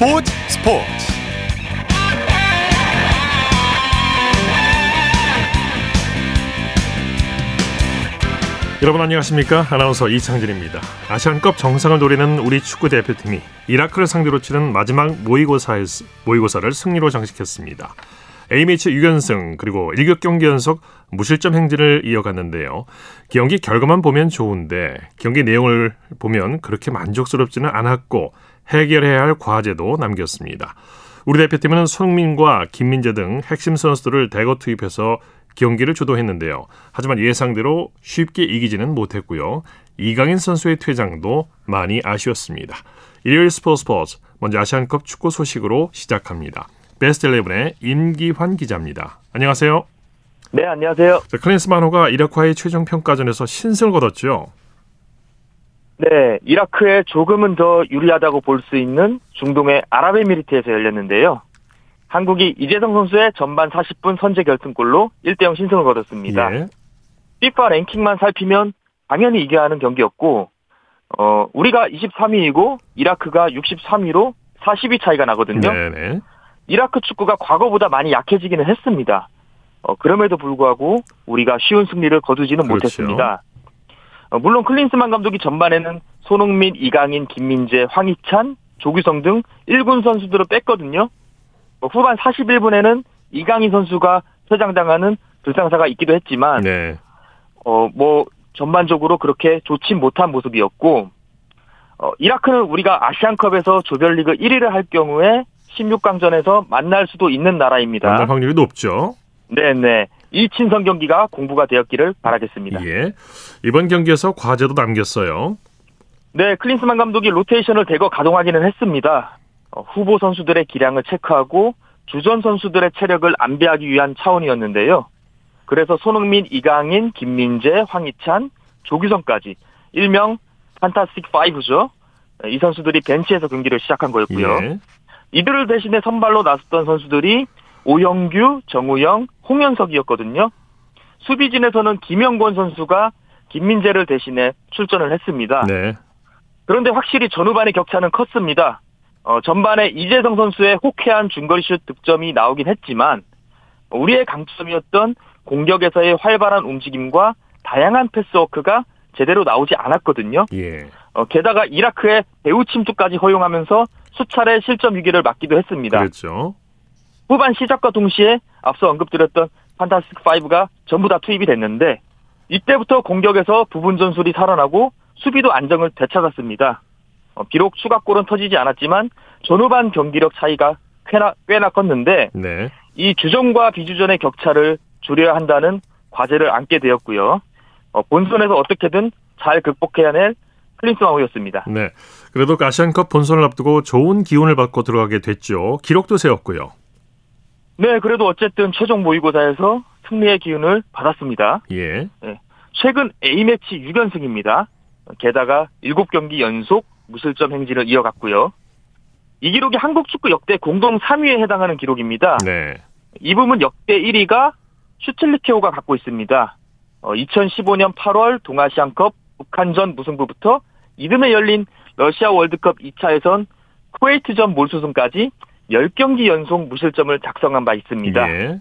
스포츠 스포츠. 여러분 안녕하십니까? 아나운서 이창진입니다. 아시안컵 정상을 노리는 우리 축구 대표팀이 이라크를 상대로 치른 마지막 모의고사에서, 모의고사를 승리로 장식했습니다. A매치 6연승 그리고 1경기 연속 무실점 행진을 이어갔는데요. 경기 결과만 보면 좋은데 경기 내용을 보면 그렇게 만족스럽지는 않았고 해결해야 할 과제도 남겼습니다. 우리 대표팀은 손흥민과 김민재 등 핵심 선수들을 대거 투입해서 경기를 주도했는데요. 하지만 예상대로 쉽게 이기지는 못했고요. 이강인 선수의 퇴장도 많이 아쉬웠습니다. 일요일 스포츠 스포츠 먼저 아시안컵 축구 소식으로 시작합니다. 베스트 11의 임기환 기자입니다. 안녕하세요. 네, 안녕하세요. 클린스만호가 이라크와의 최종 평가전에서 신승을 거뒀죠. 네, 이라크에 조금은 더 유리하다고 볼 수 있는 중동의 아랍에미리트에서 열렸는데요. 한국이 이재성 선수의 전반 40분 선제 결승골로 1대0 신승을 거뒀습니다. 예. FIFA 랭킹만 살피면 당연히 이겨야 하는 경기였고, 어, 우리가 23위이고 이라크가 63위로 40위 차이가 나거든요. 네네. 이라크 축구가 과거보다 많이 약해지기는 했습니다. 어, 그럼에도 불구하고 우리가 쉬운 승리를 거두지는 그렇죠. 못했습니다. 어, 물론 클린스만 감독이 전반에는 손흥민, 이강인, 김민재, 황희찬, 조규성 등 1군 선수들을 뺐거든요. 어, 후반 41분에는 이강인 선수가 퇴장당하는 불상사가 있기도 했지만, 네. 어, 뭐, 전반적으로 그렇게 좋지 못한 모습이었고, 어, 이라크는 우리가 아시안컵에서 조별리그 1위를 할 경우에 16강전에서 만날 수도 있는 나라입니다. 만날 확률이 높죠. 네네. 이 친선 경기가 공부가 되었기를 바라겠습니다. 예. 이번 경기에서 과제도 남겼어요. 네, 클린스만 감독이 로테이션을 대거 가동하기는 했습니다. 어, 후보 선수들의 기량을 체크하고 주전 선수들의 체력을 안배하기 위한 차원이었는데요. 그래서 손흥민, 이강인, 김민재, 황희찬, 조규성까지 일명 판타스틱 5죠. 이 선수들이 벤치에서 경기를 시작한 거였고요. 예. 이들을 대신해 선발로 나섰던 선수들이 오영규, 정우영, 홍현석이었거든요. 수비진에서는 김영권 선수가 김민재를 대신해 출전을 했습니다. 네. 그런데 확실히 전후반의 격차는 컸습니다. 어, 전반에 이재성 선수의 호쾌한 중거리 슛 득점이 나오긴 했지만 우리의 강점이었던 공격에서의 활발한 움직임과 다양한 패스워크가 제대로 나오지 않았거든요. 예. 어, 게다가 이라크의 배우 침투까지 허용하면서 수차례 실점 위기를 맞기도 했습니다. 그렇죠. 후반 시작과 동시에 앞서 언급드렸던 판타스틱 5가 전부 다 투입이 됐는데 이때부터 공격에서 부분 전술이 살아나고 수비도 안정을 되찾았습니다. 어, 비록 추가골은 터지지 않았지만 전후반 경기력 차이가 꽤나, 꽤나 컸는데 네. 이 주전과 비주전의 격차를 줄여야 한다는 과제를 안게 되었고요. 어, 본선에서 어떻게든 잘 극복해야 할 클린스 마우였습니다. 네. 그래도 아시안컵 본선을 앞두고 좋은 기운을 받고 들어가게 됐죠. 기록도 세웠고요. 네, 그래도 어쨌든 최종 모의고사에서 승리의 기운을 받았습니다. 예. 네. 최근 A매치 6연승입니다. 게다가 7경기 연속 무실점 행진을 이어갔고요. 이 기록이 한국 축구 역대 공동 3위에 해당하는 기록입니다. 네. 이 부분 역대 1위가 슈틸리케오가 갖고 있습니다. 어, 2015년 8월 동아시안컵 북한전 무승부부터 이듬해 열린 러시아 월드컵 2차 예선 쿠웨이트전 몰수승까지 10경기 연속 무실점을 작성한 바 있습니다. 예.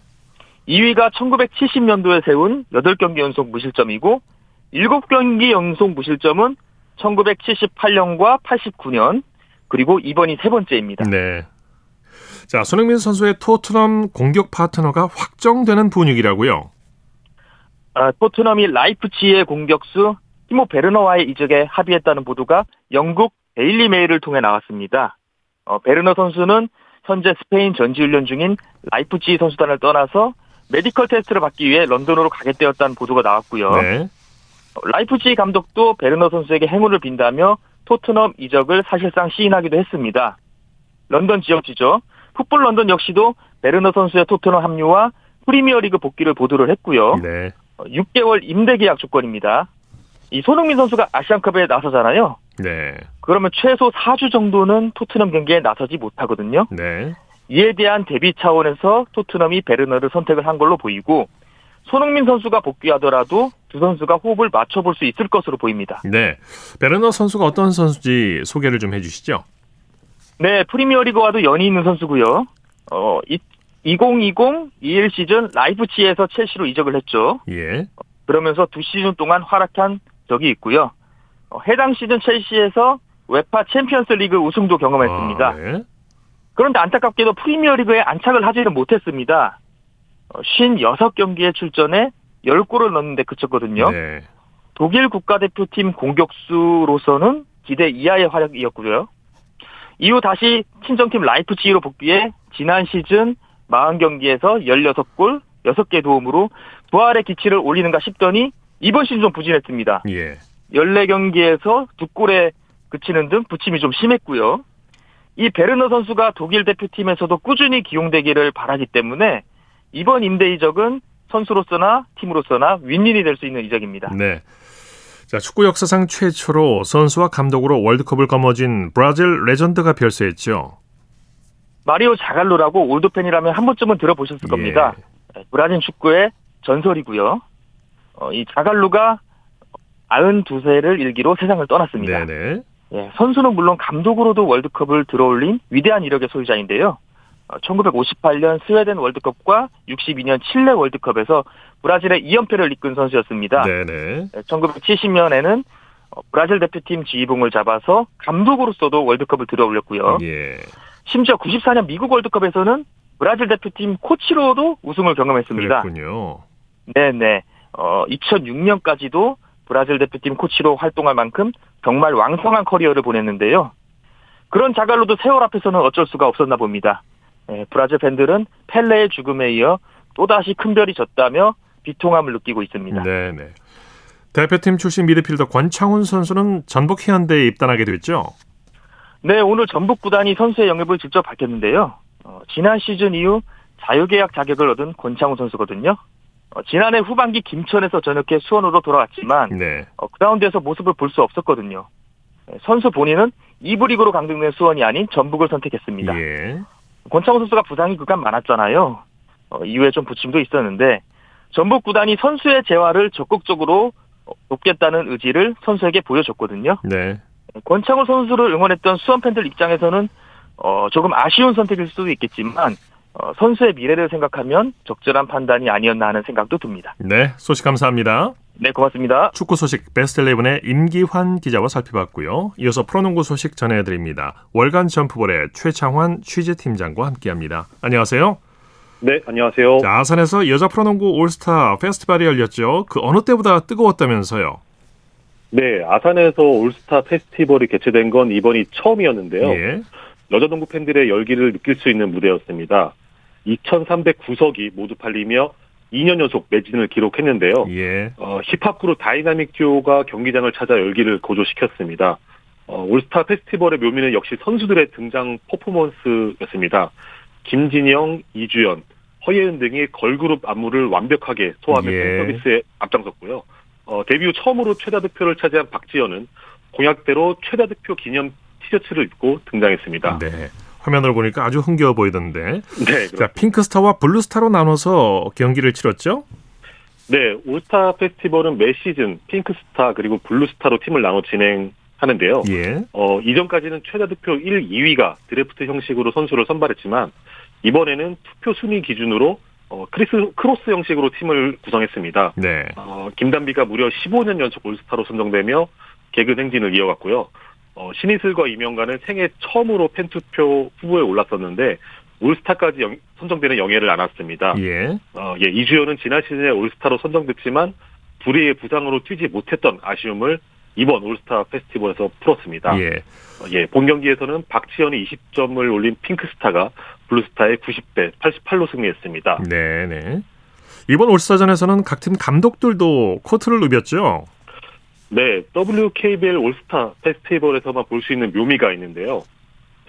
2위가 1970년도에 세운 8경기 연속 무실점이고 7경기 연속 무실점은 1978년과 89년 그리고 이번이 세 번째입니다. 네. 자, 손흥민 선수의 토트넘 공격 파트너가 확정되는 분위기라고요. 아, 토트넘이 라이프치히 공격수 티모 베르너와의 이적에 합의했다는 보도가 영국 데일리 메일을 통해 나왔습니다. 어, 베르너 선수는 현재 스페인 전지훈련 중인 라이프치히 선수단을 떠나서 메디컬 테스트를 받기 위해 런던으로 가게 되었다는 보도가 나왔고요. 네. 어, 라이프치히 감독도 베르너 선수에게 행운을 빈다며 토트넘 이적을 사실상 시인하기도 했습니다. 런던 지역지죠. 풋볼 런던 역시도 베르너 선수의 토트넘 합류와 프리미어리그 복귀를 보도를 했고요. 네. 6개월 어, 임대 계약 조건입니다. 이 손흥민 선수가 아시안컵에 나서잖아요. 네. 그러면 최소 4주 정도는 토트넘 경기에 나서지 못하거든요. 네. 이에 대한 대비 차원에서 토트넘이 베르너를 선택을 한 걸로 보이고 손흥민 선수가 복귀하더라도 두 선수가 호흡을 맞춰볼 수 있을 것으로 보입니다. 네. 베르너 선수가 어떤 선수인지 소개를 좀 해주시죠. 네, 프리미어리그와도 연이 있는 선수고요. 어, 2020-21 시즌 라이프치히에서 첼시로 이적을 했죠. 예. 그러면서 두 시즌 동안 활약한 적이 있고요. 어, 해당 시즌 첼시에서 UEFA 챔피언스 리그 우승도 경험했습니다. 아, 네. 그런데 안타깝게도 프리미어 리그에 안착을 하지는 못했습니다. 어, 56경기에 출전해 10골을 넣는데 그쳤거든요. 네. 독일 국가대표팀 공격수로서는 기대 이하의 활약이었고요. 이후 다시 친정팀 라이프치히로 복귀해 지난 시즌 40경기에서 16골, 6개 도움으로 부활의 기치를 올리는가 싶더니 이번 시즌 좀 부진했습니다. 예. 14경기에서 2골에 그치는 등 부침이 좀 심했고요. 이 베르너 선수가 독일 대표팀에서도 꾸준히 기용되기를 바라기 때문에 이번 임대 이적은 선수로서나 팀으로서나 윈윈이 될 수 있는 이적입니다. 네. 자, 축구 역사상 최초로 선수와 감독으로 월드컵을 거머쥔 브라질 레전드가 별세했죠. 마리오 자갈로라고 올드 팬이라면 한 번쯤은 들어보셨을 예. 겁니다. 브라질 축구의 전설이고요. 어, 이 자갈로가 92세를 일기로 세상을 떠났습니다. 네네. 예, 선수는 물론 감독으로도 월드컵을 들어올린 위대한 이력의 소유자인데요. 어, 1958년 스웨덴 월드컵과 62년 칠레 월드컵에서 브라질의 2연패를 이끈 선수였습니다. 네네. 1970년에는 어, 브라질 대표팀 지휘봉을 잡아서 감독으로서도 월드컵을 들어올렸고요. 예. 심지어 94년 미국 월드컵에서는 브라질 대표팀 코치로도 우승을 경험했습니다. 그랬군요. 네네. 어, 2006년까지도 브라질 대표팀 코치로 활동할 만큼 정말 왕성한 커리어를 보냈는데요. 그런 자갈로도 세월 앞에서는 어쩔 수가 없었나 봅니다. 예, 브라질 팬들은 펠레의 죽음에 이어 또다시 큰 별이 졌다며 비통함을 느끼고 있습니다. 네네. 대표팀 출신 미드필더 권창훈 선수는 전북 해안대에 입단하게 됐죠. 네, 오늘 전북 구단이 선수의 영입을 직접 밝혔는데요. 어, 지난 시즌 이후 자유계약 자격을 얻은 권창훈 선수거든요. 어, 지난해 후반기 김천에서 전역해 수원으로 돌아왔지만 네. 어, 그라운드에서 모습을 볼 수 없었거든요. 네, 선수 본인은 2부 리그로 강등된 수원이 아닌 전북을 선택했습니다. 예. 권창훈 선수가 부상이 그간 많았잖아요. 어, 이후에 좀 부침도 있었는데 전북 구단이 선수의 재활을 적극적으로 어, 돕겠다는 의지를 선수에게 보여줬거든요. 네. 권창훈 선수를 응원했던 수원 팬들 입장에서는 어, 조금 아쉬운 선택일 수도 있겠지만 어, 선수의 미래를 생각하면 적절한 판단이 아니었나 하는 생각도 듭니다. 네. 소식 감사합니다. 네, 고맙습니다. 축구 소식 베스트 11의 임기환 기자와 살펴봤고요. 이어서 프로농구 소식 전해드립니다. 월간 점프볼의 최창환 취재팀장과 함께합니다. 안녕하세요. 네, 안녕하세요. 자, 아산에서 여자 프로농구 올스타 페스티벌이 열렸죠. 그 어느 때보다 뜨거웠다면서요. 네, 아산에서 올스타 페스티벌이 개최된 건 이번이 처음이었는데요. 예. 여자 농구 팬들의 열기를 느낄 수 있는 무대였습니다. 2,309석이 모두 팔리며 2년 연속 매진을 기록했는데요. 예. 어, 힙합 그룹 다이나믹 듀오가 경기장을 찾아 열기를 고조시켰습니다. 어, 올스타 페스티벌의 묘미는 역시 선수들의 등장 퍼포먼스였습니다. 김진영, 이주연, 허예은 등이 걸그룹 안무를 완벽하게 소화하며 예. 서비스에 앞장섰고요. 어, 데뷔 후 처음으로 최다 득표를 차지한 박지연은 공약대로 최다 득표 기념 티셔츠를 입고 등장했습니다. 네. 화면을 보니까 아주 흥겨워 보이던데. 네, 자, 핑크스타와 블루스타로 나눠서 경기를 치렀죠? 네, 올스타 페스티벌은 매 시즌 핑크스타 그리고 블루스타로 팀을 나눠 진행하는데요. 예. 어, 이전까지는 최다 득표 1, 2위가 드래프트 형식으로 선수를 선발했지만 이번에는 투표 순위 기준으로 어, 크리스, 크로스 형식으로 팀을 구성했습니다. 네. 어, 김단비가 무려 15년 연속 올스타로 선정되며 개근 행진을 이어갔고요. 어, 신이슬과 이명관은 생애 처음으로 팬투표 후보에 올랐었는데 올스타까지 영- 선정되는 영예를 안았습니다. 예. 어, 예, 이주연은 지난 시즌에 올스타로 선정됐지만 불의의 부상으로 뛰지 못했던 아쉬움을 이번 올스타 페스티벌에서 풀었습니다. 예. 어, 예, 본 경기에서는 박지현이 20점을 올린 핑크스타가 블루스타에 90대 88로 승리했습니다. 네, 네. 이번 올스타전에서는 각 팀 감독들도 코트를 누볐죠? 네, WKBL 올스타 페스티벌에서만 볼 수 있는 묘미가 있는데요.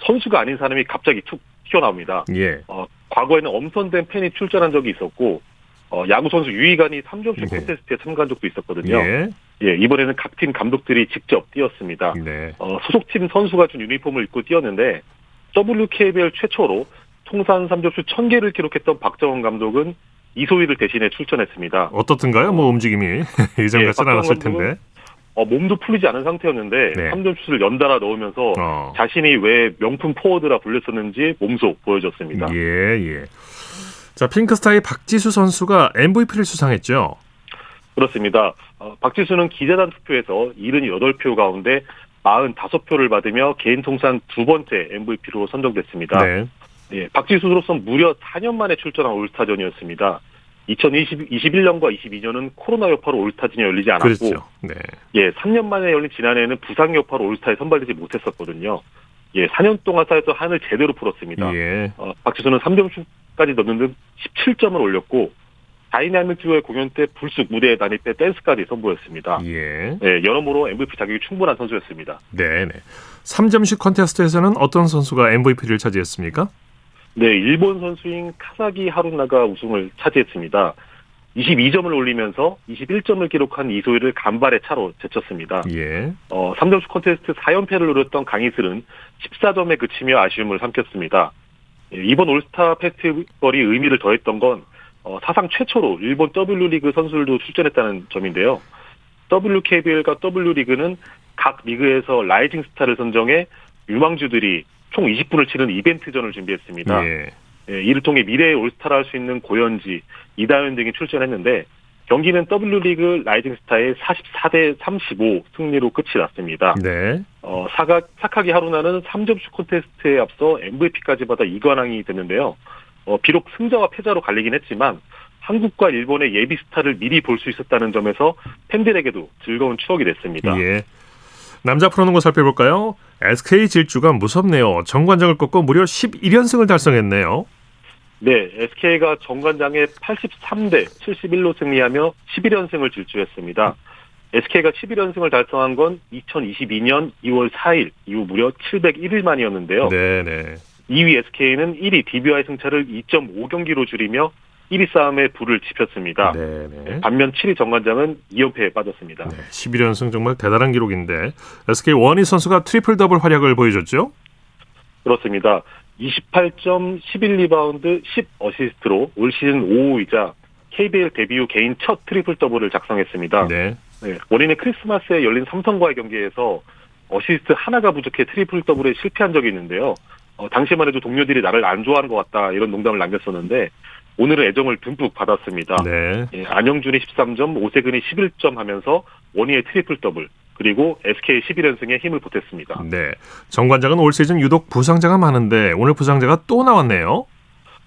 선수가 아닌 사람이 갑자기 툭 튀어나옵니다. 예. 어, 과거에는 엄선된 팬이 출전한 적이 있었고, 어, 야구 선수 유희관이 3점슛 네. 콘테스트에 참가한 적도 있었거든요. 예. 예, 이번에는 각 팀 감독들이 직접 뛰었습니다. 네. 어, 소속팀 선수가 준 유니폼을 입고 뛰었는데 WKBL 최초로 통산 3점슛 1000개를 기록했던 박정원 감독은 이소희를 대신해 출전했습니다. 어떻든가요? 뭐 움직임이 예전 예, 같진 않았을 텐데. 어, 몸도 풀리지 않은 상태였는데 네. 3점 슛을 연달아 넣으면서 어. 자신이 왜 명품 포워드라 불렸었는지 몸소 보여줬습니다. 예, 예. 자, 핑크스타의 박지수 선수가 MVP를 수상했죠. 그렇습니다. 어, 박지수는 기자단 투표에서 78표 가운데 45표를 받으며 개인 통산 두 번째 MVP로 선정됐습니다. 네. 예, 박지수로서 무려 4년 만에 출전한 올스타전이었습니다. 2021년과 22년은 코로나 여파로 올스타전이 열리지 않았고, 그렇죠. 네. 예, 3년 만에 열린 지난해에는 부상 여파로 올스타에 선발되지 못했었거든요. 예, 4년 동안 쌓였던 한을 제대로 풀었습니다. 예. 어, 박지수는 3점슛까지 넣는 등 17점을 올렸고, 다이나믹 듀오의 공연 때 불쑥 무대에 난입해 댄스까지 선보였습니다. 예. 예, 여러모로 MVP 자격이 충분한 선수였습니다. 네, 네. 3점슛 컨테스트에서는 어떤 선수가 MVP를 차지했습니까? 네, 일본 선수인 사카키 하루나가 우승을 차지했습니다. 22점을 올리면서 21점을 기록한 이소희를 간발의 차로 제쳤습니다. 예. 어, 3점슛 컨테스트 4연패를 노렸던 강이슬은 14점에 그치며 아쉬움을 삼켰습니다. 예, 이번 올스타 페스티벌이 의미를 더했던 건 어, 사상 최초로 일본 W리그 선수들도 출전했다는 점인데요. WKBL과 W리그는 각 리그에서 라이징 스타를 선정해 유망주들이 총 20분을 치른 이벤트전을 준비했습니다. 예. 예, 이를 통해 미래의 올스타를 할수 있는 고현지, 이다현 등이 출전했는데 경기는 W리그 라이징 스타의 44대 35 승리로 끝이 났습니다. 네. 어, 사가, 사카키 하루나는 3점슛 콘테스트에 앞서 MVP까지 받아 이관왕이 됐는데요. 어, 비록 승자와 패자로 갈리긴 했지만 한국과 일본의 예비 스타를 미리 볼 수 있었다는 점에서 팬들에게도 즐거운 추억이 됐습니다. 예. 남자 프로농구 살펴볼까요? SK 질주가 무섭네요. 정관장을 꺾고 무려 11연승을 달성했네요. 네, SK가 정관장에 83대 71로 승리하며 11연승을 질주했습니다. SK가 11연승을 달성한 건 2022년 2월 4일 이후 무려 701일 만이었는데요. 네, 네. 2위 SK는 1위 DB와의 승차를 2.5경기로 줄이며 1위 싸움에 불을 지폈습니다. 네, 네. 반면 7위 정관장은 2연패에 빠졌습니다. 네, 11연승 정말 대단한 기록인데 SK 워니 선수가 트리플 더블 활약을 보여줬죠. 그렇습니다. 28점, 11리바운드, 10어시스트로 올 시즌 5호이자 KBL 데뷔 후 개인 첫 트리플 더블을 작성했습니다. 네. 네, 워니는 크리스마스에 열린 삼성과의 경기에서 어시스트 하나가 부족해 트리플 더블에 실패한 적이 있는데요. 어, 당시만 해도 동료들이 나를 안 좋아하는 것 같다 이런 농담을 남겼었는데 오늘은 애정을 듬뿍 받았습니다. 네. 예, 안영준이 13점, 오세근이 11점 하면서 워니의 트리플 더블 그리고 SK 11연승에 힘을 보탰습니다. 네. 정관장은 올 시즌 유독 부상자가 많은데 오늘 부상자가 또 나왔네요.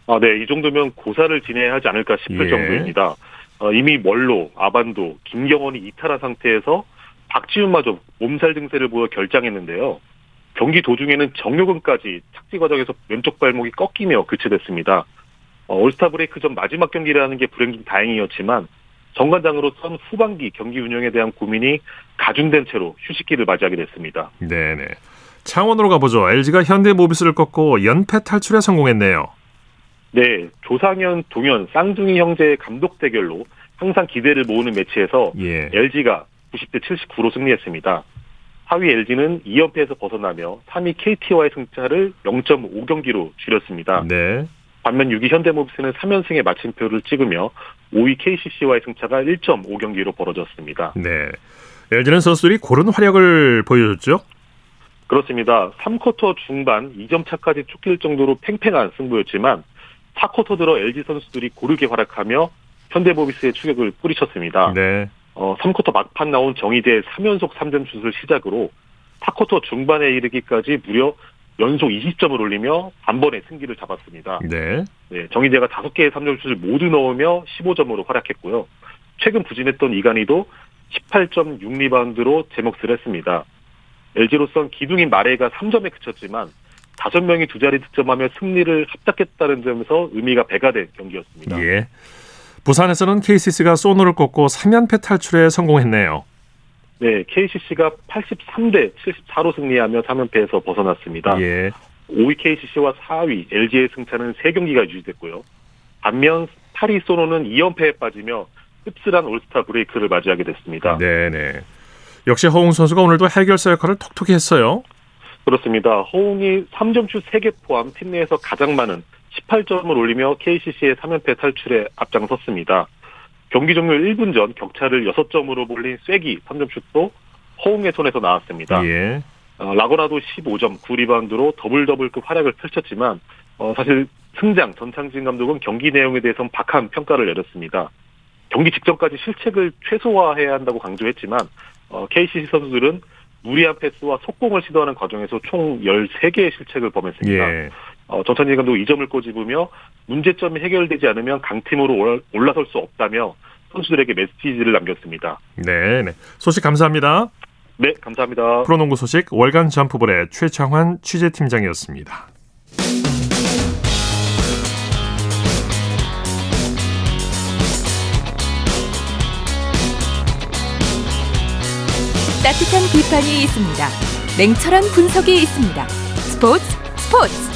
아, 네, 이 정도면 고사를 지내야 하지 않을까 싶을 예. 정도입니다. 어, 이미 먼로, 아반도, 김경원이 이탈한 상태에서 박지훈마저 몸살 증세를 보여 결장했는데요. 경기 도중에는 정효근까지 착지 과정에서 왼쪽 발목이 꺾이며 교체됐습니다. 어, 올스타 브레이크 전 마지막 경기라는 게 불행 중 다행이었지만 정관장으로선 후반기 경기 운영에 대한 고민이 가중된 채로 휴식기를 맞이하게 됐습니다. 네, 네. 창원으로 가보죠. LG가 현대모비스를 꺾고 연패 탈출에 성공했네요. 네, 조상현, 동현, 쌍둥이 형제의 감독 대결로 항상 기대를 모으는 매치에서 예. LG가 90대 79로 승리했습니다. 4위 LG는 2연패에서 벗어나며 3위 KT와의 승차를 0.5경기로 줄였습니다. 네. 반면 6위 현대모비스는 3연승의 마침표를 찍으며 5위 KCC와의 승차가 1.5경기로 벌어졌습니다. 네. LG는 선수들이 고른 활약을 보여줬죠. 그렇습니다. 3쿼터 중반 2점 차까지 쫓길 정도로 팽팽한 승부였지만 4쿼터 들어 LG 선수들이 고르게 활약하며 현대모비스의 추격을 뿌리쳤습니다. 네. 어, 3쿼터 막판 나온 정희재의 3연속 3점 슛을 시작으로 4쿼터 중반에 이르기까지 무려 연속 20점을 올리며 단번에 승기를 잡았습니다. 네. 네, 정희재가 5개의 3점 슛을 모두 넣으며 15점으로 활약했고요. 최근 부진했던 이간희도 18.6 리바운드로 제 몫을 했습니다. LG로선 기둥인 마레이가 3점에 그쳤지만 5명이 두 자리 득점하며 승리를 합작했다는 점에서 의미가 배가 된 경기였습니다. 예. 부산에서는 KCC가 소노를 꺾고 3연패 탈출에 성공했네요. 네, KCC가 83대 74로 승리하며 3연패에서 벗어났습니다. 예. 5위 KCC와 4위 LG의 승차는 3경기가 유지됐고요. 반면 8위 소노는 2연패에 빠지며 씁쓸한 올스타 브레이크를 맞이하게 됐습니다. 네네. 역시 허웅 선수가 오늘도 해결사 역할을 톡톡히 했어요. 그렇습니다. 허웅이 3점슛 3개 포함 팀 내에서 가장 많은 18점을 올리며 KCC의 3연패 탈출에 앞장섰습니다. 경기 종료 1분 전 격차를 6점으로 벌린 쐐기 3점슛도 허웅의 손에서 나왔습니다. 예. 어, 라건아도 15점, 9리바운드로 더블 더블급 활약을 펼쳤지만 어, 사실 승장 전창진 감독은 경기 내용에 대해서는 박한 평가를 내렸습니다. 경기 직전까지 실책을 최소화해야 한다고 강조했지만 어, KCC 선수들은 무리한 패스와 속공을 시도하는 과정에서 총 13개의 실책을 범했습니다. 예. 어, 전찬진 감독 이 점을 꼬집으며 문제점이 해결되지 않으면 강팀으로 올- 올라설 수 없다며 선수들에게 메시지를 남겼습니다. 네, 네. 소식 감사합니다. 네, 감사합니다. 프로농구 소식 월간 점프볼의 최창환 취재팀장이었습니다. 따뜻한 비판이 있습니다. 냉철한 분석이 있습니다. 스포츠 스포츠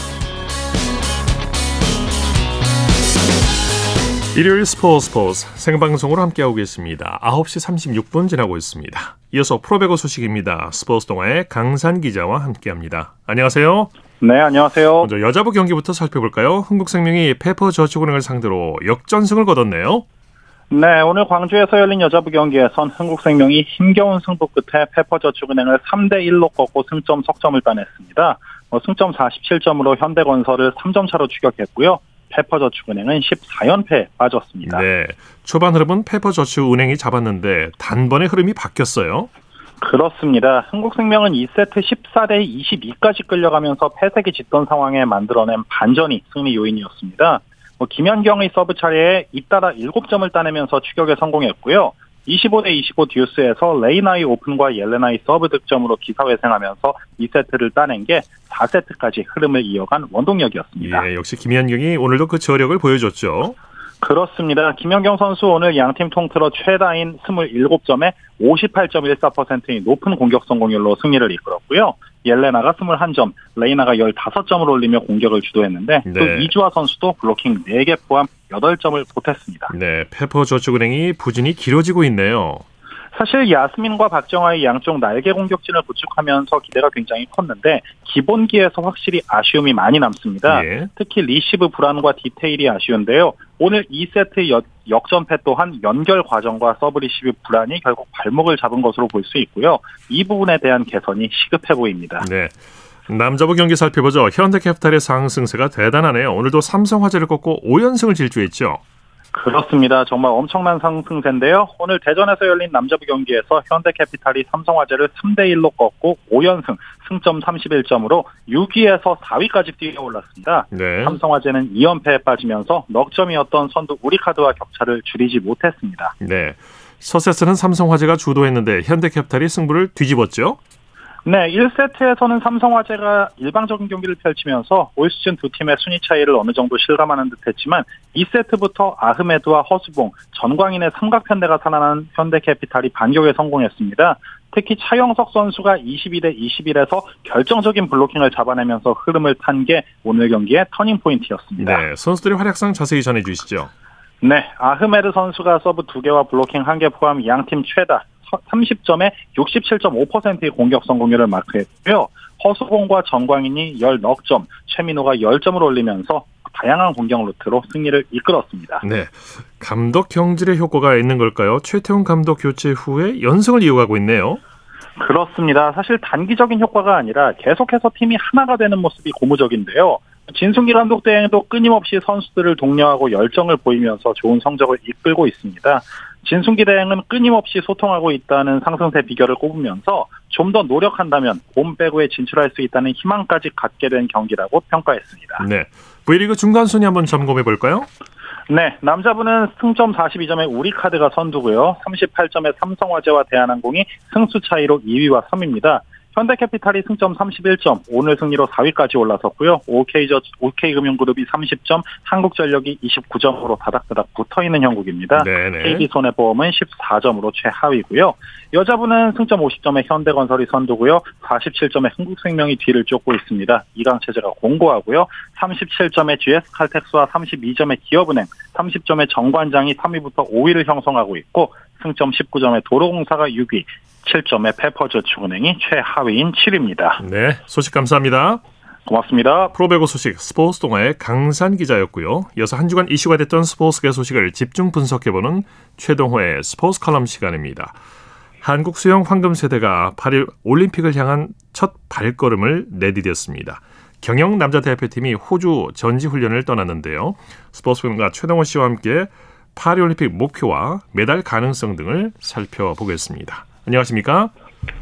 일요일 스포츠 스포츠 생방송으로 함께하고 계십니다. 9시 36분 지나고 있습니다. 이어서 프로배구 소식입니다. 스포츠 동아의 강산 기자와 함께합니다. 안녕하세요. 네, 안녕하세요. 먼저 여자부 경기부터 살펴볼까요? 흥국생명이 페퍼저축은행을 상대로 역전승을 거뒀네요. 네, 오늘 광주에서 열린 여자부 경기에선 흥국생명이 힘겨운 승부 끝에 페퍼저축은행을 3대 1로 꺾고 승점 석점을 따냈습니다. 어, 승점 47점으로 현대건설을 3점 차로 추격했고요. 페퍼저축은행은 14연패에 빠졌습니다. 네. 초반 흐름은 페퍼저축은행이 잡았는데 단번에 흐름이 바뀌었어요. 그렇습니다. 흥국생명은 2세트 14대 22까지 끌려가면서 패색이 짙던 상황에 만들어낸 반전이 승리 요인이었습니다. 뭐 김연경의 서브 차례에 잇따라 7점을 따내면서 추격에 성공했고요. 25대 25 듀스에서 레이나의 오픈과 옐레나의 서브 득점으로 기사회생하면서 2세트를 따낸 게 4세트까지 흐름을 이어간 원동력이었습니다. 예, 역시 김연경이 오늘도 그 저력을 보여줬죠. 그렇습니다. 김연경 선수 오늘 양팀 통틀어 최다인 27점에 58.14%의 높은 공격 성공률로 승리를 이끌었고요. 옐레나가 21점, 레이나가 15점을 올리며 공격을 주도했는데 또 네. 이주아 선수도 블로킹 4개 포함 8점을 보탰습니다. 네, 페퍼저축은행이 부진이 길어지고 있네요. 사실 야스민과 박정아의 양쪽 날개 공격진을 구축하면서 기대가 굉장히 컸는데 기본기에서 확실히 아쉬움이 많이 남습니다. 예. 특히 리시브 불안과 디테일이 아쉬운데요. 오늘 2세트 역, 역전패 또한 연결 과정과 서브 리시브 불안이 결국 발목을 잡은 것으로 볼 수 있고요. 이 부분에 대한 개선이 시급해 보입니다. 네. 남자부 경기 살펴보죠. 현대캐피탈의 상승세가 대단하네요. 오늘도 삼성화재를 꺾고 5연승을 질주했죠. 그렇습니다. 정말 엄청난 상승세인데요. 오늘 대전에서 열린 남자부 경기에서 현대캐피탈이 삼성화재를 3대 1로 꺾고 5연승, 승점 31점으로 6위에서 4위까지 뛰어올랐습니다. 네. 삼성화재는 2연패에 빠지면서 넉 점이었던 선두 우리카드와 격차를 줄이지 못했습니다. 네. 서세스는 삼성화재가 주도했는데 현대캐피탈이 승부를 뒤집었죠. 네, 1세트에서는 삼성화재가 일방적인 경기를 펼치면서 올 시즌 두 팀의 순위 차이를 어느 정도 실감하는 듯했지만 2세트부터 아흐메드와 허수봉, 전광인의 삼각편대가 살아난 현대캐피탈이 반격에 성공했습니다. 특히 차영석 선수가 22대 21에서 결정적인 블로킹을 잡아내면서 흐름을 탄 게 오늘 경기의 터닝 포인트였습니다. 네. 선수들의 활약상 자세히 전해주시죠. 네, 아흐메드 선수가 서브 2개와 블로킹 1개 포함 양팀 최다 30점에 67.5%의 공격 성공률을 마크했고요. 허수봉과 전광인이 10넉점, 최민호가 10점을 올리면서 다양한 공격 루트로 승리를 이끌었습니다. 네. 감독 경질의 효과가 있는 걸까요? 최태훈 감독 교체 후에 연승을 이어가고 있네요. 그렇습니다. 사실 단기적인 효과가 아니라 계속해서 팀이 하나가 되는 모습이 고무적인데요. 진승기 감독 대행도 끊임없이 선수들을 독려하고 열정을 보이면서 좋은 성적을 이끌고 있습니다. 진승기 대행은 끊임없이 소통하고 있다는 상승세 비결을 꼽으면서 좀 더 노력한다면 봄 배구에 진출할 수 있다는 희망까지 갖게 된 경기라고 평가했습니다. 네. V리그 중간 순위 한번 점검해 볼까요? 네, 남자분은 승점 42점에 우리카드가 선두고요. 38점에 삼성화재와 대한항공이 승수 차이로 2위와 3위입니다. 현대캐피탈이 승점 31점, 오늘 승리로 4위까지 올라섰고요. OK저, OK금융그룹이 30점, 한국전력이 29점으로 다닥다닥 붙어있는 형국입니다. 네네. KB손해보험은 14점으로 최하위고요. 여자분은 승점 50점에 현대건설이 선두고요. 47점에 흥국생명이 뒤를 쫓고 있습니다. 이강 체제가 공고하고요. 37점에 GS칼텍스와 32점에 기업은행, 30점에 정관장이 3위부터 5위를 형성하고 있고 승점 19점에 도로공사가 6위, 7점에 페퍼저축은행이 최하위인 7위입니다. 네. 소식 감사합니다. 고맙습니다. 프로배구 소식 스포츠 동아의 강산 기자였고요. 이어서 한 주간 이슈가 됐던 스포츠계 소식을 집중 분석해보는 최동호의 스포츠 칼럼 시간입니다. 한국 수영 황금 세대가 파리 올림픽을 향한 첫 발걸음을 내디뎠습니다. 경영 남자 대표팀이 호주 전지 훈련을 떠났는데요. 스포츠 평론가 최동원 씨와 함께 파리 올림픽 목표와 메달 가능성 등을 살펴보겠습니다. 안녕하십니까?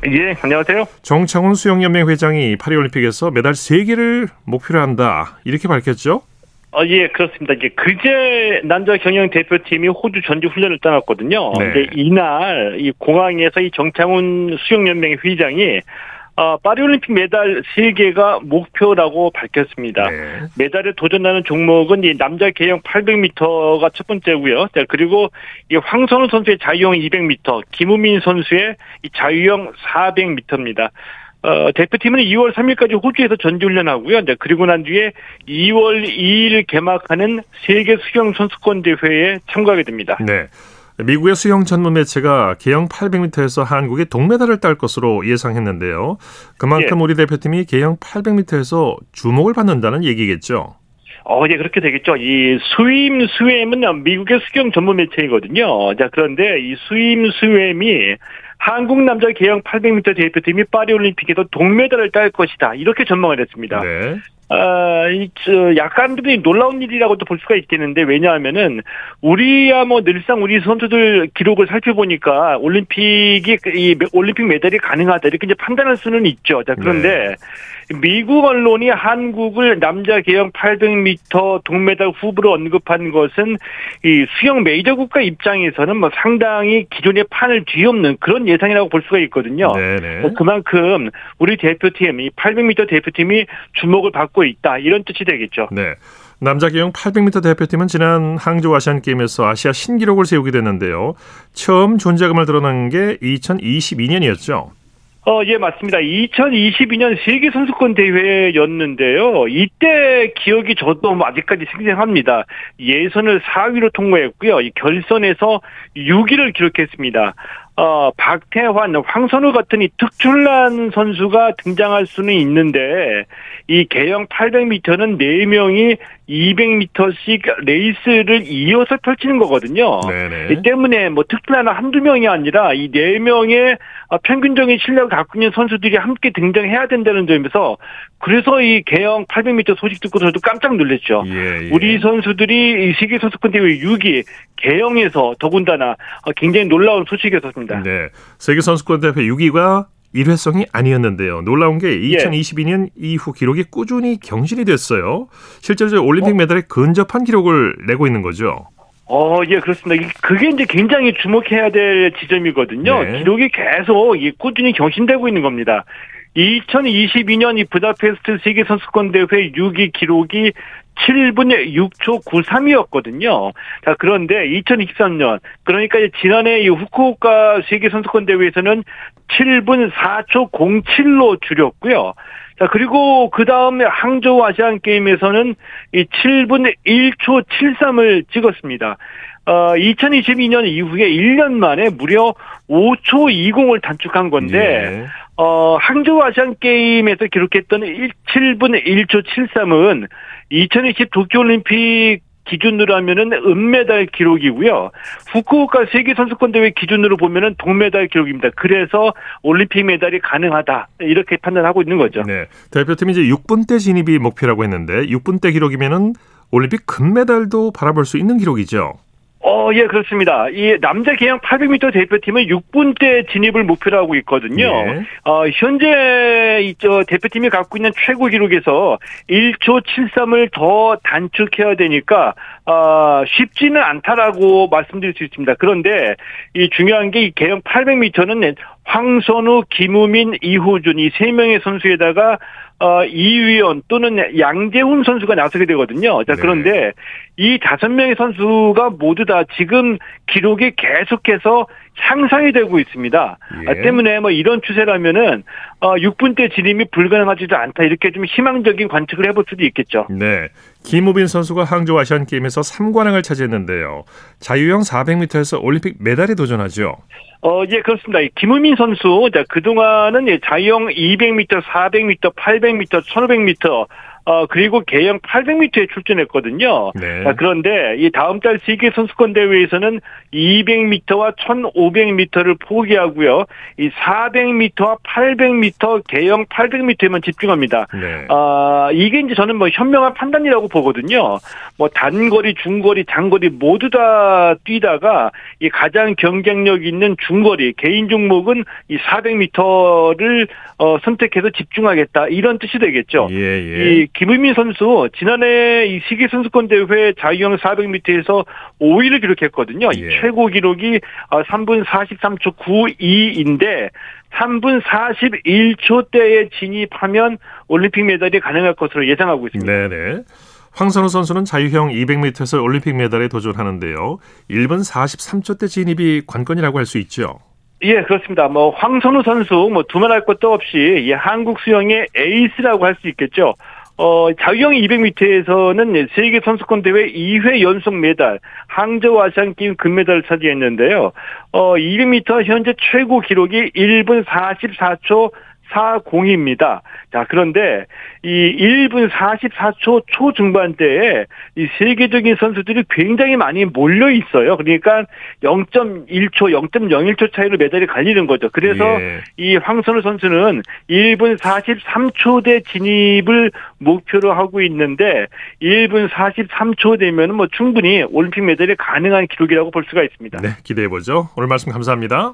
예, 안녕하세요. 정창훈 수영연맹 회장이 파리올림픽에서 메달 3개를 목표로 한다 이렇게 밝혔죠? 어, 예, 그렇습니다. 이제 그제 남자 경영 대표팀이 호주 전지 훈련을 떠났거든요. 네. 근데 이날 이 공항에서 이 정창훈 수영연맹 회장이 어, 파리올림픽 메달 3개가 목표라고 밝혔습니다. 네. 메달에 도전하는 종목은 이 남자 개영 800m가 첫 번째고요. 자, 그리고 이 황선우 선수의 자유형 200m, 김우민 선수의 이 자유형 400m입니다. 어, 대표팀은 2월 3일까지 호주에서 전지훈련하고요. 이제 그리고 난 뒤에 2월 2일 개막하는 세계 수영 선수권 대회에 참가하게 됩니다. 네. 미국의 수영 전문 매체가 개영 800m에서 한국이 동메달을 딸 것으로 예상했는데요. 그만큼 예. 우리 대표팀이 계영 800m에서 주목을 받는다는 얘기겠죠. 어, 예, 그렇게 되겠죠. 이 SwimSwam은 미국의 수영 전문 매체이거든요. 자, 그런데 이 SwimSwam이 한국 남자 계영 800m 대표팀이 파리올림픽에서 동메달을 딸 것이다. 이렇게 전망을 했습니다. 네. 아, 이, 저, 약간 좀 놀라운 일이라고도 볼 수가 있겠는데, 왜냐하면은, 우리야 뭐 늘상 우리 선수들 기록을 살펴보니까, 올림픽이, 이, 올림픽 메달이 가능하다, 이렇게 이제 판단할 수는 있죠. 자, 그런데, 미국 언론이 한국을 남자 개영 800m 동메달 후보로 언급한 것은, 이 수영 메이저 국가 입장에서는 뭐 상당히 기존의 판을 뒤엎는 그런 예상이라고 볼 수가 있거든요. 네네. 뭐 그만큼 우리 대표팀, 이 800m 대표팀이 주목을 받고 있다. 이런 뜻이 되겠죠. 네. 남자 개영 800m 대표팀은 지난 항저우 아시안 게임에서 아시아 신기록을 세우게 됐는데요. 처음 존재감을 드러난 게 2022년이었죠. 어, 예, 맞습니다. 2022년 세계 선수권 대회였는데요. 이때 기억이 저도 뭐 아직까지 생생합니다. 예선을 4위로 통과했고요. 이 결선에서 6위를 기록했습니다. 어, 박태환, 황선우 같은 이 특출난 선수가 등장할 수는 있는데, 이 개영 800m는 4명이 200m씩 레이스를 이어서 펼치는 거거든요. 네네. 이 때문에 뭐 특별한 한두 명이 아니라 이네 명의 어, 평균적인 실력을 갖고 있는 선수들이 함께 등장해야 된다는 점에서 그래서 이 개영 800m 소식 듣고 저도 깜짝 놀랐죠. 예, 예. 우리 선수들이 이 세계 선수권 대회 6위 개영에서 더군다나 어, 굉장히 놀라운 소식이었습니다. 네. 세계 선수권 대회 6위가 일회성이 아니었는데요. 놀라운 게 예. 2022년 이후 기록이 꾸준히 경신이 됐어요. 실제로 올림픽 메달에 근접한 기록을 내고 있는 거죠. 어, 예, 그렇습니다. 이- 그게 이제 굉장히 주목해야 될 지점이거든요. 네. 기록이 계속 이 꾸준히 경신되고 있는 겁니다. 2022년 이 부다페스트 세계 선수권 대회 6위 기록이 7분 6초 93이었거든요. 자, 그런데 2023년, 그러니까 지난해 이 후쿠오카 세계 선수권 대회에서는 7분 4초 07로 줄였고요. 자, 그리고 그 다음에 항저우 아시안 게임에서는 이 7분 1초 73을 찍었습니다. 어, 2022년 이후에 1년 만에 무려 5초 20을 단축한 건데, 예. 어, 항저우 아시안 게임에서 기록했던 1, 7분 1초 73은 2020 도쿄올림픽 기준으로 하면은 은메달 기록이고요. 후쿠오카 세계 선수권 대회 기준으로 보면은 동메달 기록입니다. 그래서 올림픽 메달이 가능하다. 이렇게 판단하고 있는 거죠. 네. 대표팀이 이제 6분대 진입이 목표라고 했는데 6분대 기록이면은 올림픽 금메달도 바라볼 수 있는 기록이죠. 어, 예, 그렇습니다. 이 남자 개영 800m 대표팀은 6분 대 진입을 목표로 하고 있거든요. 예. 어, 현재 이저 대표팀이 갖고 있는 최고 기록에서 1초 73을 더 단축해야 되니까 어, 쉽지는 않다라고 말씀드릴 수 있습니다. 그런데 이 중요한 게 이 개영 800m는 황선우, 김우민, 이호준 이 세 명의 선수에다가 어, 이위원 또는 양재훈 선수가 나서게 되거든요. 자, 네. 그런데 이 다섯 명의 선수가 모두 다 지금 기록이 계속해서 향상이 되고 있습니다. 예. 아, 때문에 뭐 이런 추세라면은 어 6분 대 진입이 불가능하지도 않다 이렇게 좀 희망적인 관측을 해볼 수도 있겠죠. 네. 김우빈 선수가 항저우 아시안 게임에서 3관왕을 차지했는데요. 자유형 400m에서 올림픽 메달에 도전하죠. 어, 예, 그렇습니다. 이 김우민 선수, 자, 그동안은 예, 자유형 200m, 400m, 800m, 1500m, 어, 그리고 개영 800m에 출전했거든요. 네. 자, 그런데 이 다음 달 세계 선수권 대회에서는 200m와 1500m를 포기하고요. 이 400m와 800m 개영 800m에만 집중합니다. 네. 아, 이게 이제 저는 뭐 현명한 판단이라고 보거든요. 뭐 단거리, 중거리, 장거리 모두 다 뛰다가 이 가장 경쟁력 있는 중거리 개인 종목은 이 400m를 어, 선택해서 집중하겠다 이런 뜻이 되겠죠. 예, 예. 이 김의민 선수 지난해 이 세계 선수권 대회 자유형 400m에서 5위를 기록했거든요. 이 예. 최고 기록이 3분 43초 92인데 3분 41초 대에 진입하면 올림픽 메달이 가능할 것으로 예상하고 있습니다. 네네. 황선우 선수는 자유형 200m에서 올림픽 메달에 도전하는데요. 1분 43초 대 진입이 관건이라고 할 수 있죠. 예, 그렇습니다. 뭐 황선우 선수 뭐 두말할 것도 없이 이 한국 수영의 에이스라고 할 수 있겠죠. 어, 자유형 200m에서는 세계 선수권 대회 2회 연속 메달, 항저우 아시안 게임 금메달을 차지했는데요. 어, 200m 현재 최고 기록이 1분 44초 40입니다. 자, 그런데 이 1분 44초 초중반대에 이 세계적인 선수들이 굉장히 많이 몰려 있어요. 그러니까 0.1초, 0.01초 차이로 메달이 갈리는 거죠. 그래서 예. 이 황선우 선수는 1분 43초대 진입을 목표로 하고 있는데 1분 43초 되면 뭐 충분히 올림픽 메달이 가능한 기록이라고 볼 수가 있습니다. 네, 기대해 보죠. 오늘 말씀 감사합니다.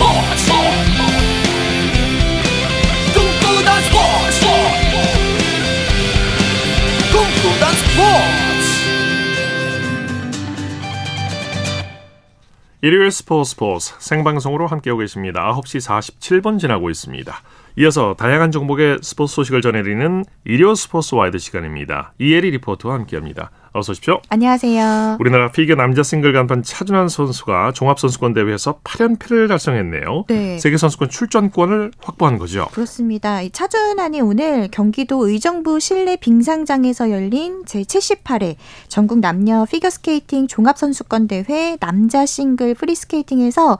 일요일 스포츠 스포츠 생방송으로 함께하고 계십니다. 9시 47분 지나고 있습니다. 이어서 다양한 종목의 스포츠 소식을 전해드리는 일요 스포츠 와이드 시간입니다. 이혜리 리포터와 함께합니다. 어서 오십시오. 안녕하세요. 우리나라 피겨 남자 싱글 간판 차준환 선수가 종합선수권 대회에서 8연패를 달성했네요. 네. 세계 선수권 출전권을 확보한 거죠. 그렇습니다. 이 차준환이 오늘 경기도 의정부 실내 빙상장에서 열린 제78회 전국 남녀 피겨스케이팅 종합선수권 대회 남자 싱글 프리스케이팅에서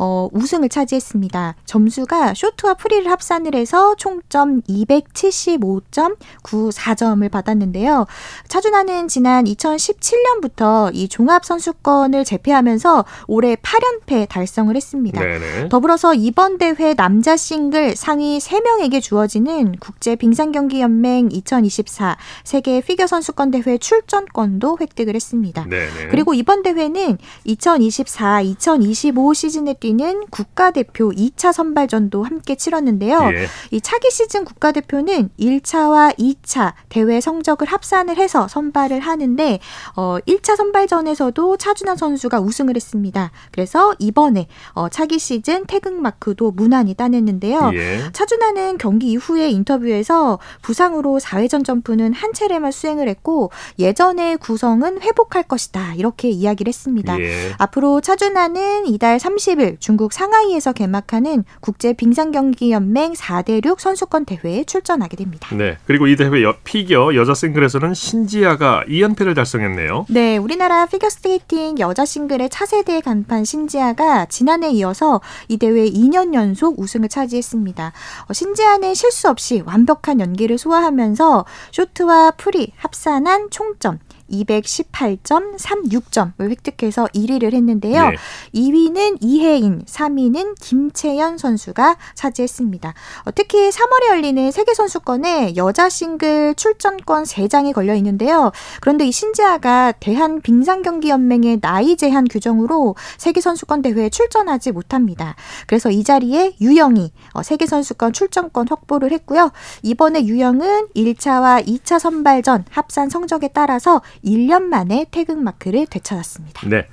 어, 우승을 차지했습니다. 점수가 쇼트와 프리를 합산을 해서 총점 275.94점을 받았는데요. 차준환은 지난 2017년부터 이 종합 선수권을 제패하면서 올해 8연패 달성을 했습니다. 네네. 더불어서 이번 대회 남자 싱글 상위 3명에게 주어지는 국제 빙상 경기 연맹 2024 세계 피겨 선수권 대회 출전권도 획득을 했습니다. 네네. 그리고 이번 대회는 2024-2025 시즌에 뛰는 국가대표 2차 선발전도 함께 치렀는데요. 예. 이 차기 시즌 국가대표는 1차와 2차 대회 성적을 합산을 해서 선발을 하는데 어 1차 선발전에서도 차준환 선수가 우승을 했습니다. 그래서 이번에 어 차기 시즌 태극 마크도 무난히 따냈는데요. 예. 차준환은 경기 이후에 인터뷰에서 부상으로 4회전 점프는 한 차례만 수행을 했고 예전의 구성은 회복할 것이다 이렇게 이야기를 했습니다. 예. 앞으로 차준환은 이달 30일 중국 상하이에서 개막하는 국제 빙상 경기 연맹 4대6 선수권 대회에 출전하게 됩니다. 네. 그리고 이 대회 여, 피겨 여자 싱글에서는 신지아가 2연 패를 달성했네요. 네, 우리나라 피겨스케이팅 여자 싱글의 차세대 간판 신지아가 지난해 이어서 이 대회 2년 연속 우승을 차지했습니다. 어, 신지아는 실수 없이 완벽한 연기를 소화하면서 쇼트와 프리 합산한 총점 218.36점을 획득해서 1위를 했는데요. 네. 2위는 이해인, 3위는 김채연 선수가 차지했습니다. 어, 특히 3월에 열리는 세계 선수권에 여자 싱글 출전권 3장이 걸려 있는데요. 그런데 이 신지아가 대한 빙상 경기 연맹의 나이 제한 규정으로 세계 선수권 대회에 출전하지 못합니다. 그래서 이 자리에 유영이 어, 세계 선수권 출전권 확보를 했고요. 이번에 유영은 1차와 2차 선발전 합산 성적에 따라서 1년 만에 태극 마크를 되찾았습니다. 네.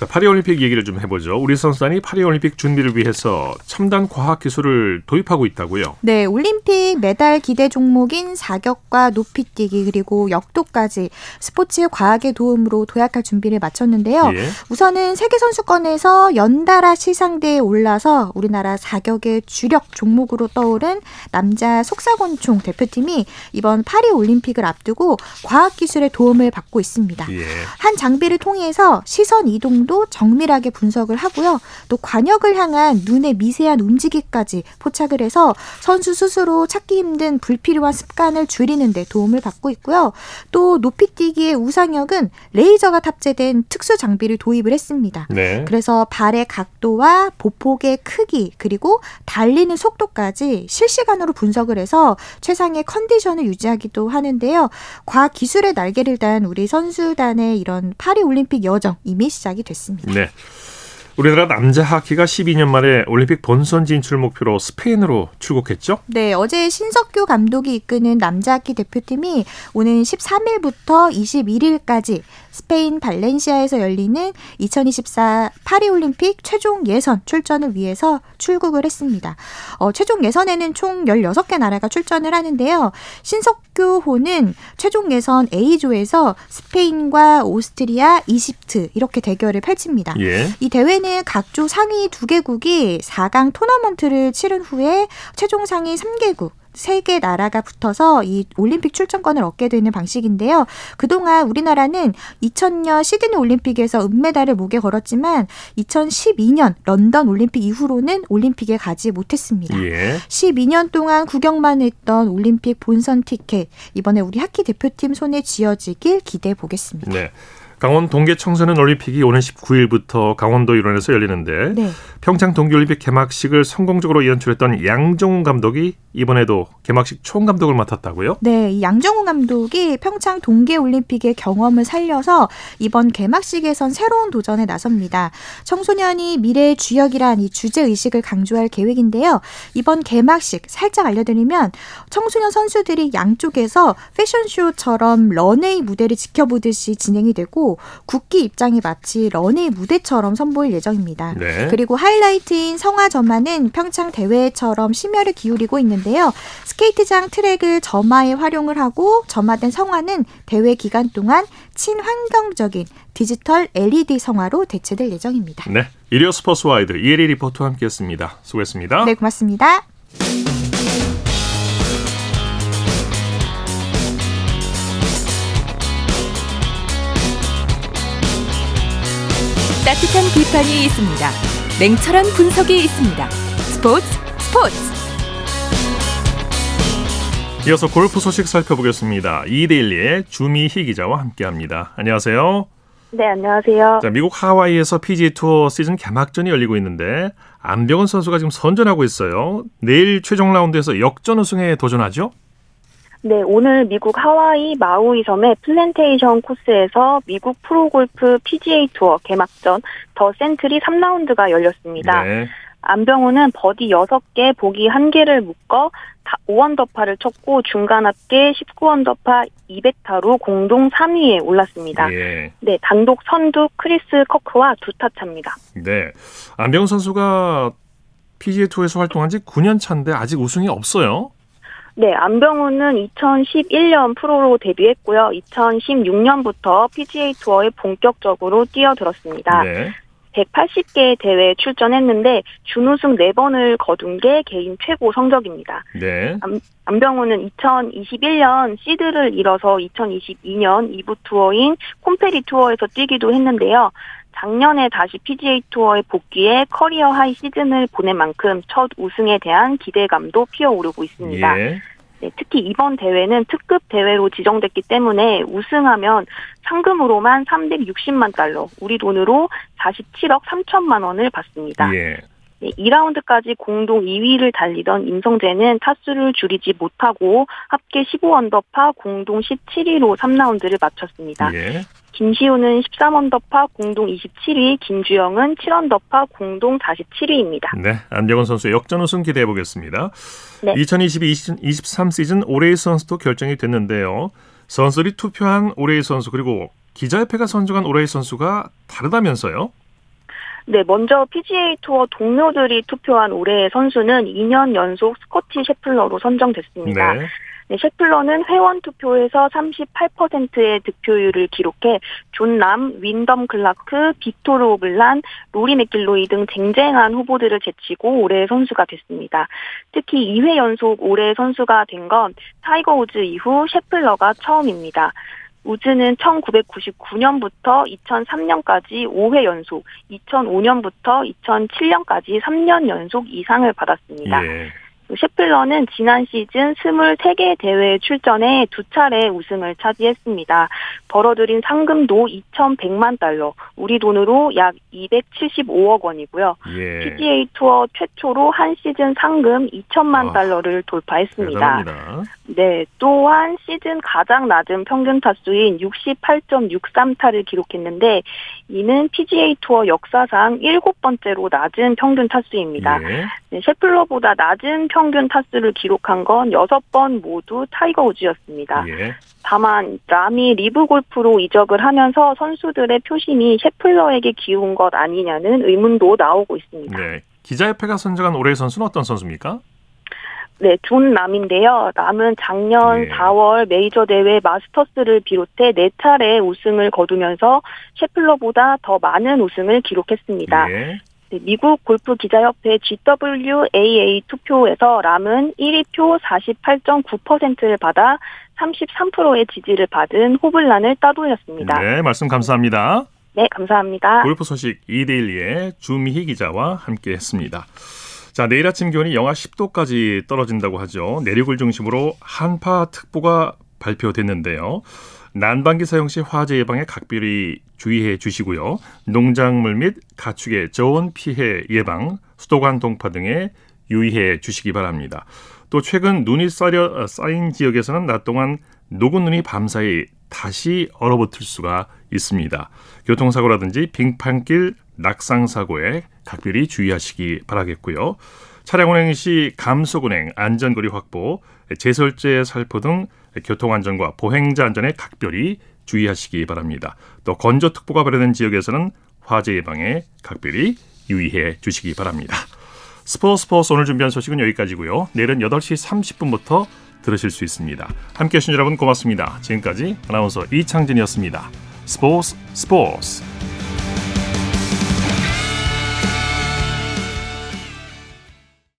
자, 파리올림픽 얘기를 좀 해보죠. 우리 선수단이 파리올림픽 준비를 위해서 첨단 과학 기술을 도입하고 있다고요. 네, 올림픽 메달 기대 종목인 사격과 높이뛰기 그리고 역도까지 스포츠 과학의 도움으로 도약할 준비를 마쳤는데요. 예. 우선은 세계 선수권에서 연달아 시상대에 올라서 우리나라 사격의 주력 종목으로 떠오른 남자 속사권총 대표팀이 이번 파리 올림픽을 앞두고 과학 기술의 도움을 받고 있습니다. 예. 한 장비를 통해서 시선 이동도 정밀하게 분석을 하고요. 또 관역을 향한 눈의 미세한 움직이까지 포착을 해서 선수 스스로 찾기 힘든 불필요한 습관을 줄이는 데 도움을 받고 있고요. 또 높이 뛰기의 우상혁은 레이저가 탑재된 특수 장비를 도입을 했습니다. 네. 그래서 발의 각도와 보폭의 크기 그리고 달리는 속도까지 실시간으로 분석을 해서 최상의 컨디션을 유지하기도 하는데요. 과학 기술의 날개를 단 우리 선수단의 이런 파리 올림픽 여정 이미 시작이 됐습니다. 네. 우리나라 남자 하키가 12년 만에 올림픽 본선 진출 목표로 스페인으로 출국했죠? 네, 어제 신석규 감독이 이끄는 남자 하키 대표팀이 오는 13일부터 21일까지 스페인 발렌시아에서 열리는 2024 파리올림픽 최종 예선 출전을 위해서 출국을 했습니다. 어, 최종 예선에는 총 16개 나라가 출전을 하는데요. 신석규호는 최종 예선 A조에서 스페인과 오스트리아, 이집트 이렇게 대결을 펼칩니다. 예. 이 대회는 각조 상위 두 개국이 4강 토너먼트를 치른 후에 최종 상위 3개국 세 개 나라가 붙어서 이 올림픽 출전권을 얻게 되는 방식인데요. 그동안 우리나라는 2000년 시드니 올림픽에서 은메달을 목에 걸었지만 2012년 런던 올림픽 이후로는 올림픽에 가지 못했습니다. 예. 12년 동안 구경만 했던 올림픽 본선 티켓 이번에 우리 하키 대표팀 손에 쥐어지길 기대해 보겠습니다. 네. 강원 동계 청소년 올림픽이 오는 19일부터 강원도 일원에서 열리는데 네. 평창 동계올림픽 개막식을 성공적으로 연출했던 양정훈 감독이 이번에도 개막식 총감독을 맡았다고요? 네, 이 양정훈 감독이 평창 동계올림픽의 경험을 살려서 이번 개막식에선 새로운 도전에 나섭니다. 청소년이 미래의 주역이란 이 주제 의식을 강조할 계획인데요. 이번 개막식 살짝 알려드리면 청소년 선수들이 양쪽에서 패션쇼처럼 런웨이 무대를 지켜보듯이 진행이 되고 국기 입장이 마치 런웨이 무대처럼 선보일 예정입니다. 네. 그리고 하이라이트인 성화 점화는 평창 대회처럼 심혈을 기울이고 있는데요. 스케이트장 트랙을 점화에 활용을 하고 점화된 성화는 대회 기간 동안 친환경적인 디지털 LED 성화로 대체될 예정입니다. 네. 일요 스포츠 와이드 이혜리 리포터와 함께했습니다. 수고했습니다. 네, 고맙습니다. 따뜻한 비판이 있습니다. 냉철한 분석이 있습니다. 스포츠 스포츠 이어서 골프 소식 살펴보겠습니다. 이데일리의 주미희 기자와 함께합니다. 안녕하세요. 네, 안녕하세요. 자, 미국 하와이에서 PGA 투어 시즌 개막전이 열리고 있는데 안병훈 선수가 지금 선전하고 있어요. 내일 최종 라운드에서 역전 우승에 도전하죠? 네, 오늘 미국 하와이 마우이 섬의 플랜테이션 코스에서 미국 프로골프 PGA 투어 개막전 더 센트리 3라운드가 열렸습니다. 네. 안병훈은 버디 6개, 보기 1개를 묶어 5언더파를 쳤고 중간 합계 19언더파 200타로 공동 3위에 올랐습니다. 예. 네, 단독 선두 크리스 커크와 두타 차입니다. 네. 안병훈 선수가 PGA 투어에서 활동한 지 9년 차인데 아직 우승이 없어요. 네, 안병훈은 2011년 프로로 데뷔했고요. 2016년부터 PGA 투어에 본격적으로 뛰어들었습니다. 네. 180개 대회에 출전했는데 준우승 4번을 거둔 게 개인 최고 성적입니다. 네. 안병훈은 2021년 시드를 잃어서 2022년 2부 투어인 콘페리 투어에서 뛰기도 했는데요. 작년에 다시 PGA 투어에 복귀해 career high 시즌을 보낸 만큼 첫 우승에 대한 기대감도 피어오르고 있습니다. 예. 네, 특히 이번 대회는 특급 대회로 지정됐기 때문에 우승하면 상금으로만 360만 달러, 우리 돈으로 47억 3천만 원을 받습니다. 예. 네, 2라운드까지 공동 2위를 달리던 임성재는 타수를 줄이지 못하고 합계 15언더파 공동 17위로 3라운드를 마쳤습니다. 예. 김시우는 13언더파 공동 27위, 김주영은 7언더파 공동 47위입니다. 네. 안병원 선수의 역전 우승 기대해 보겠습니다. 네. 2022-23 시즌 올해의 선수도 결정이 됐는데요. 선수들이 투표한 올해의 선수 그리고 기자협회가 선정한 올해의 선수가 다르다면서요? 네, 먼저 PGA 투어 동료들이 투표한 올해의 선수는 2년 연속 스코티 셰플러로 선정됐습니다. 네. 네, 셰플러는 회원 투표에서 38%의 득표율을 기록해 존 람, 윈덤 클라크, 빅토르 호블란, 로리 매킬로이 등 쟁쟁한 후보들을 제치고 올해의 선수가 됐습니다. 특히 2회 연속 올해의 선수가 된 건 타이거 우즈 이후 셰플러가 처음입니다. 우즈는 1999년부터 2003년까지 5회 연속, 2005년부터 2007년까지 3년 연속 이 상을 받았습니다. 예. 셰플러는 지난 시즌 23개 대회에 출전해 두 차례 우승을 차지했습니다. 벌어들인 상금도 2,100만 달러, 우리 돈으로 약 275억 원이고요. 예. PGA 투어 최초로 한 시즌 상금 2천만 아, 달러를 돌파했습니다. 대단합니다. 네, 또한 시즌 가장 낮은 평균 타수인 68.63타를 기록했는데 이는 PGA 투어 역사상 일곱 번째로 낮은 평균 타수입니다. 예. 네, 셰플러보다 낮은 평균 타수를 기록한 건 여섯 번 모두 타이거 우즈였습니다. 예. 다만 람이 리브 골프로 이적을 하면서 선수들의 표심이 셰플러에게 기운 것 아니냐는 의문도 나오고 있습니다. 네. 기자협회가 선정한 올해의 선수는 어떤 선수입니까? 네, 존 람인데요. 람은 작년 예. 4월 메이저 대회 마스터스를 비롯해 네 차례 우승을 거두면서 셰플러보다 더 많은 우승을 기록했습니다. 예. 네, 미국 골프 기자협회 GWAA 투표에서 람은 1위 표 48.9%를 받아 33%의 지지를 받은 호블란을 따돌렸습니다. 네, 네, 말씀 감사합니다. 감사합니다. 골프 소식 이데일리의 주미희 기자와 함께했습니다. 자, 내일 아침 기온이 영하 10도까지 떨어진다고 하죠. 내륙을 중심으로 한파특보가 발표됐는데요. 난방기 사용 시 화재 예방에 각별히 주의해 주시고요. 농작물 및 가축의 저온 피해 예방, 수도관 동파 등에 유의해 주시기 바랍니다. 또 최근 눈이 쌓여, 쌓인 지역에서는 낮 동안 녹은 눈이 밤사이 다시 얼어붙을 수가 있습니다. 교통사고라든지 빙판길 낙상사고에 각별히 주의하시기 바라겠고요. 차량 운행 시 감속 운행, 안전거리 확보, 제설제 살포 등 교통안전과 보행자 안전에 각별히 주의하시기 바랍니다. 또 건조특보가 발효된 지역에서는 화재 예방에 각별히 유의해 주시기 바랍니다. 스포츠 스포츠 오늘 준비한 소식은 여기까지고요. 내일은 8시 30분부터 들으실 수 있습니다. 함께해 주신 여러분 고맙습니다. 지금까지 아나운서 이창진이었습니다. 스포츠 스포츠